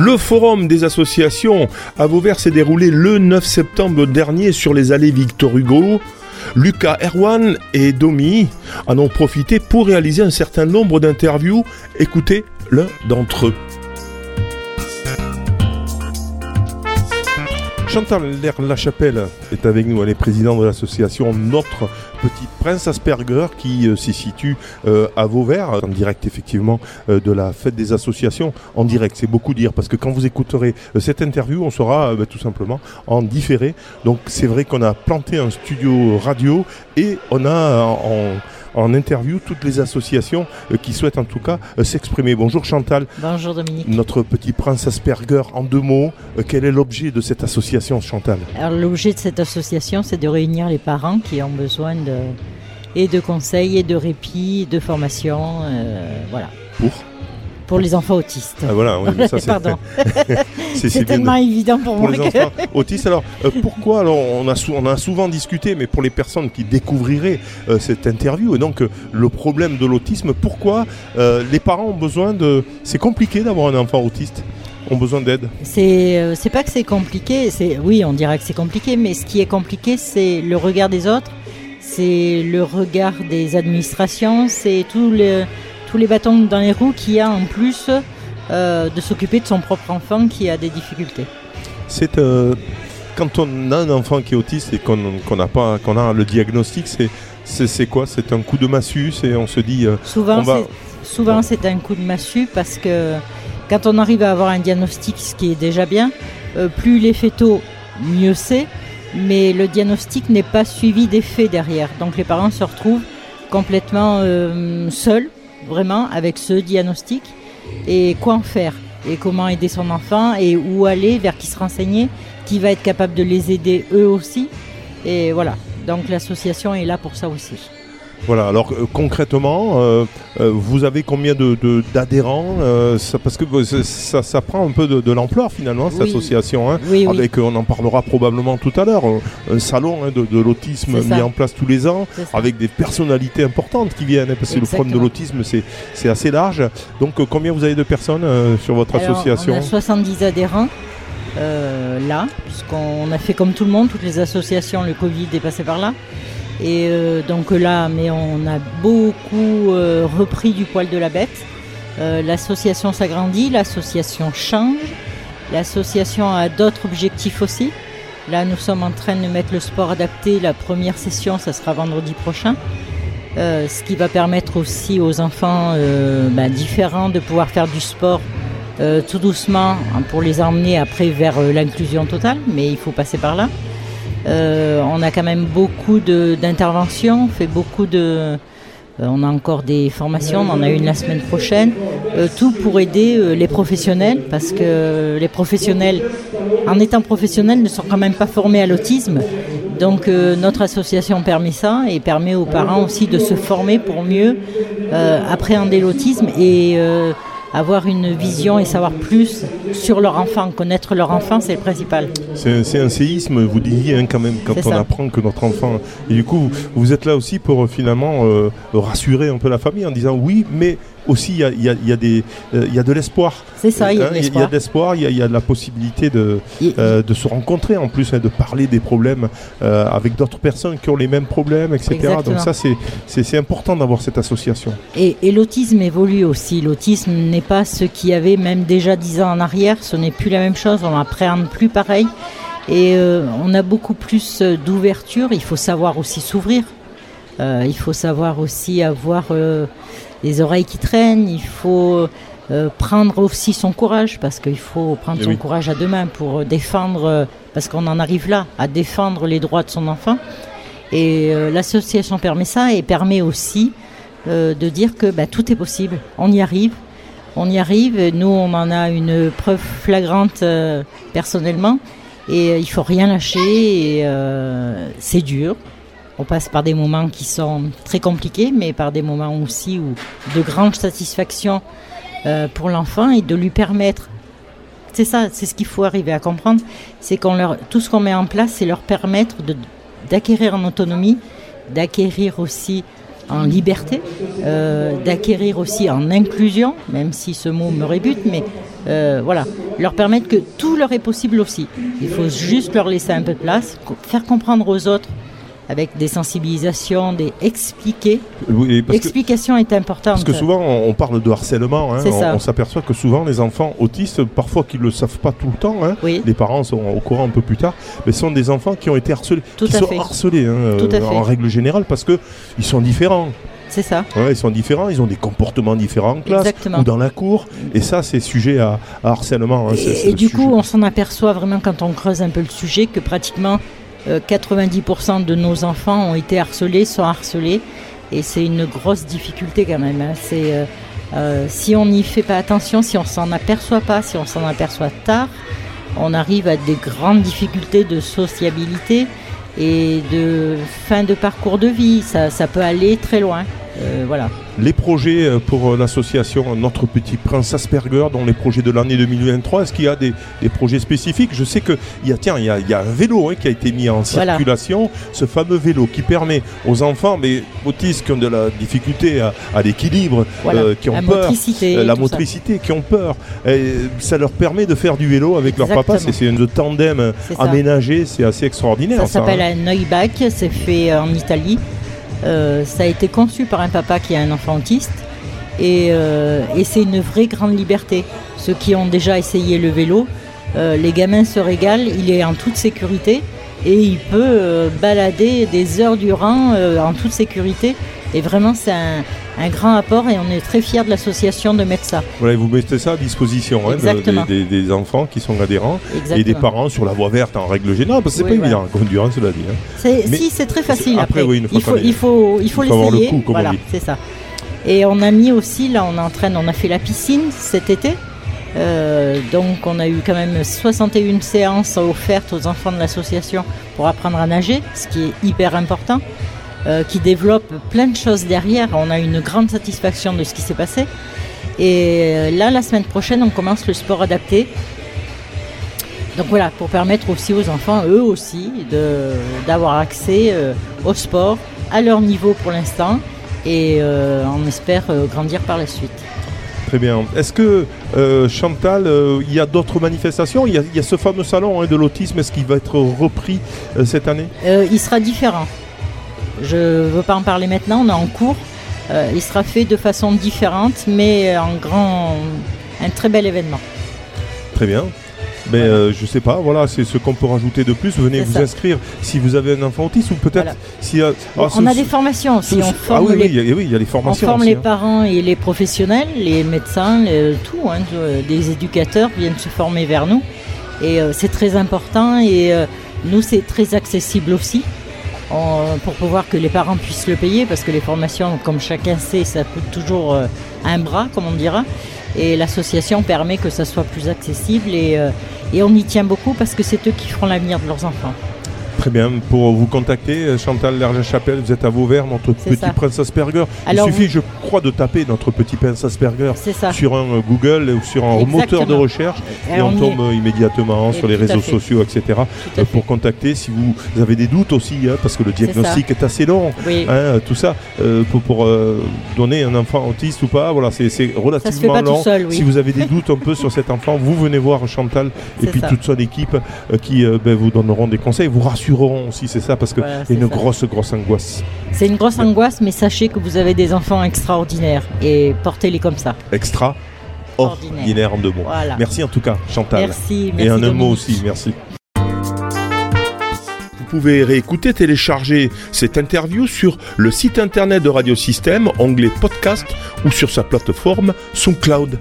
Le forum des associations à Vauvert s'est déroulé le 9 septembre dernier sur les allées Victor Hugo. Lucas Erwan et Domi en ont profité pour réaliser un certain nombre d'interviews. Écoutez l'un d'entre eux. Chantal Lachapelle est avec nous, elle est présidente de l'association Notre Petit Prince Asperger qui euh, s'y situe euh, à Vauvert, en direct effectivement euh, de la fête des associations. En direct, c'est beaucoup dire parce que quand vous écouterez cette interview, on sera bah, tout simplement en différé. Donc c'est vrai qu'on a planté un studio radio et on a en en interview toutes les associations euh, qui souhaitent en tout cas euh, s'exprimer. Bonjour Chantal. Bonjour Dominique. Notre petit prince Asperger, en deux mots, euh, quel est l'objet de cette association Chantal? Alors l'objet de cette association, c'est de réunir les parents qui ont besoin de, et de conseils, et de répit, de formation, voilà. Pour? Pour les enfants autistes. Ah, voilà, oui, ça c'est. Pardon. c'est tellement évident pour, pour Les enfants autistes. Alors, euh, pourquoi Alors, on a, on a souvent discuté, mais pour les personnes qui découvriraient euh, cette interview, et donc euh, le problème de l'autisme, pourquoi les parents ont besoin de. C'est compliqué d'avoir un enfant autiste ont besoin d'aide C'est c'est pas que c'est compliqué, c'est oui, on dirait que c'est compliqué, mais ce qui est compliqué, c'est le regard des autres, c'est le regard des administrations, c'est tout le tous les bâtons dans les roues qu'il y a en plus euh, de s'occuper de son propre enfant qui a des difficultés. C'est euh, quand on a un enfant qui est autiste et qu'on n'a pas qu'on a le diagnostic, c'est c'est quoi? C'est un coup de massue et on se dit euh, souvent souvent c'est un coup de massue parce que quand on arrive à avoir un diagnostic, ce qui est déjà bien, plus les tôt, mieux c'est. Mais le diagnostic n'est pas suivi des faits derrière. Donc les parents se retrouvent complètement seuls vraiment avec ce diagnostic et quoi en faire et comment aider son enfant et où aller, vers qui se renseigner, qui va être capable de les aider eux aussi. Et voilà, donc l'association est là pour ça aussi. Voilà, alors euh, concrètement, euh, euh, vous avez combien d'adhérents de, Parce que ça, ça, prend un peu de, l'ampleur finalement, cette association. Hein, avec, on en parlera probablement tout à l'heure, un salon hein, de, l'autisme mis en place tous les ans, avec des personnalités importantes qui viennent, hein, parce que le problème de l'autisme, c'est assez large. Donc combien vous avez de personnes sur votre association On a 70 adhérents. là, puisqu'on a fait comme tout le monde, toutes les associations, le Covid est passé par là. Et euh, donc là, mais on a beaucoup euh, repris du poil de la bête. Euh, l'association s'agrandit, l'association change, l'association a d'autres objectifs aussi. Là, nous sommes en train de mettre le sport adapté. La première session, ça sera vendredi prochain. ce qui va permettre aussi aux enfants ben, différents de pouvoir faire du sport tout doucement hein, pour les emmener après vers l'inclusion totale, mais il faut passer par là. Euh, on a quand même beaucoup d'interventions, on fait beaucoup de... Euh, on a encore des formations, on en a une la semaine prochaine. Euh, tout pour aider les professionnels, parce que les professionnels, en étant professionnels, ne sont quand même pas formés à l'autisme. Donc notre association permet ça et permet aux parents aussi de se former pour mieux appréhender l'autisme et avoir une vision et savoir plus sur leur enfant, connaître leur enfant, c'est le principal. C'est un séisme, vous disiez hein, quand même, quand on apprend que notre enfant... Et du coup, vous, êtes là aussi pour euh, finalement euh, rassurer un peu la famille en disant oui, mais aussi il y a, y, a, y a, des, euh, y a de l'espoir. C'est ça, il y a de l'espoir. Il y a de l'espoir, il y, a de la possibilité de, euh, de se rencontrer en plus, hein, de parler des problèmes euh, avec d'autres personnes qui ont les mêmes problèmes, etc. Donc ça, c'est important d'avoir cette association. Et, et l'autisme évolue aussi. L'autisme n'est pas ce qu'il y avait même déjà dix ans en arrière. Ce n'est plus la même chose. On n'appréhende plus pareil. Et on a beaucoup plus d'ouverture. Il faut savoir aussi s'ouvrir. il faut savoir aussi avoir les oreilles qui traînent, il faut euh, prendre aussi son courage, parce qu'il faut prendre eh son courage à deux mains pour défendre, euh, parce qu'on en arrive là, à défendre les droits de son enfant. Et euh, l'association permet ça et permet aussi de dire que bah, tout est possible, on y arrive. On y arrive, nous on en a une preuve flagrante personnellement. Et il faut rien lâcher et c'est dur, on passe par des moments qui sont très compliqués, mais par des moments aussi où de grandes satisfaction euh, pour l'enfant et de lui permettre. C'est ça, c'est ce qu'il faut arriver à comprendre, c'est qu'on leur tout ce qu'on met en place, c'est leur permettre d'acquérir en autonomie, d'acquérir aussi en liberté, euh, d'acquérir aussi en inclusion, même si ce mot me rébute, mais Euh, voilà, leur permettre que tout leur est possible aussi. Il faut juste leur laisser un peu de place, faire comprendre aux autres avec des sensibilisations, des expliquer. L'explication est importante. Parce que souvent, on parle de harcèlement. Hein. on, s'aperçoit que souvent, les enfants autistes, parfois qu'ils ne le savent pas tout le temps, hein, les parents sont au courant un peu plus tard, mais sont des enfants qui ont été harcelés, qui sont harcelés hein, euh, en règle générale parce qu'ils sont différents. C'est ça. ils sont différents, ils ont des comportements différents en classe ou dans la cour. Et ça, c'est sujet à, harcèlement. et, du coup, on s'en aperçoit vraiment quand on creuse un peu le sujet que pratiquement 90% euh, de nos enfants ont été harcelés, sont harcelés, et c'est une grosse difficulté quand même. Hein. Euh, euh, si on n'y fait pas attention, si on s'en aperçoit pas, si on s'en aperçoit tard, on arrive à des grandes difficultés de sociabilité et de fin de parcours de vie. ça peut aller très loin. Voilà les projets euh, pour euh, l'association Notre Petit Prince Asperger, dans les projets de l'année 2023, est-ce qu'il y a des, projets spécifiques? Je sais qu'il y a, tiens, il y a, un vélo hein, qui a été mis en circulation, ce fameux vélo qui permet aux enfants, mais autistes qui ont de la difficulté à, l'équilibre, euh, qui ont la peur, motricité, la motricité, qui ont peur, et ça leur permet de faire du vélo avec leur papa. C'est une tandem aménagé, c'est assez extraordinaire. Ça, s'appelle hein. un Neubach, c'est fait en Italie. Euh, ça a été conçu par un papa qui a un enfant autiste euh, et, c'est une vraie grande liberté. Ceux qui ont déjà essayé le vélo, euh, les gamins se régalent, il est en toute sécurité et il peut balader des heures durant en toute sécurité. Et vraiment, c'est un, un grand apport et on est très fiers de l'association de mettre ça. Voilà, vous mettez ça à disposition hein, des, enfants qui sont adhérents et des parents sur la voie verte en règle générale, parce que c'est pas évident à conduire, cela dit. Hein. Si, c'est très facile. Après, Oui, il, faut, il, faut, il faut l'essayer. Voilà, c'est ça. Et on a mis aussi, là, on entraîne, on a fait la piscine cet été. Euh, donc on a eu quand même 61 séances offertes aux enfants de l'association pour apprendre à nager, ce qui est hyper important. Euh, qui développe plein de choses derrière. On a une grande satisfaction de ce qui s'est passé. Et euh, là, la semaine prochaine, on commence le sport adapté. Donc voilà, pour permettre aussi aux enfants, eux aussi, d'avoir accès euh, au sport à leur niveau pour l'instant et on espère grandir par la suite. Très bien. Est-ce que Chantal, il y a d'autres manifestations? Il y, a, ce fameux salon hein, de l'autisme, est-ce qu'il va être repris cette année? Il sera différent. Je ne veux pas en parler maintenant, on est en cours. Euh, il sera fait de façon différente, mais en grand, un très bel événement. Très bien. Mais euh, je sais pas, voilà, c'est ce qu'on peut rajouter de plus. Venez vous inscrire si vous avez un enfant autiste ou peut-être si. Ah, on a des formations aussi. On forme ah oui, les, oui, il y a des formations. On forme les hein. parents et les professionnels, les médecins, tout. Hein, des éducateurs viennent se former vers nous. Et euh, c'est très important et nous, c'est très accessible aussi pour pouvoir que les parents puissent le payer, parce que les formations, comme chacun sait, ça coûte toujours euh, un bras, comme on dira. Et l'association permet que ça soit plus accessible et, euh, et on y tient beaucoup parce que c'est eux qui feront l'avenir de leurs enfants. Très bien. Pour vous contacter, euh, Chantal Lerge-Chapelle, vous êtes à Vauvert, notre petit prince Asperger. Il suffit, je crois, de taper notre petit prince Asperger sur un euh, Google ou sur un moteur de recherche et, on, tombe euh, immédiatement sur les réseaux sociaux, etc. pour contacter si vous avez des doutes aussi, hein, parce que le diagnostic est, assez long. Hein, tout ça, pour, donner un enfant autiste ou pas, voilà, c'est relativement long. Si vous avez des doutes un peu sur cet enfant, vous venez voir Chantal et puis toute son équipe qui ben, vous donneront des conseils, vous rassureront aussi, c'est ça, parce que c'est une grosse, grosse angoisse. C'est une grosse angoisse, mais sachez que vous avez des enfants extraordinaires et portez-les comme ça. Extra ordinaire en deux mots. Merci en tout cas, Chantal. Merci, Et un mot aussi, merci. Vous pouvez réécouter, télécharger cette interview sur le site internet de Radio Système, onglet podcast ou sur sa plateforme SoundCloud.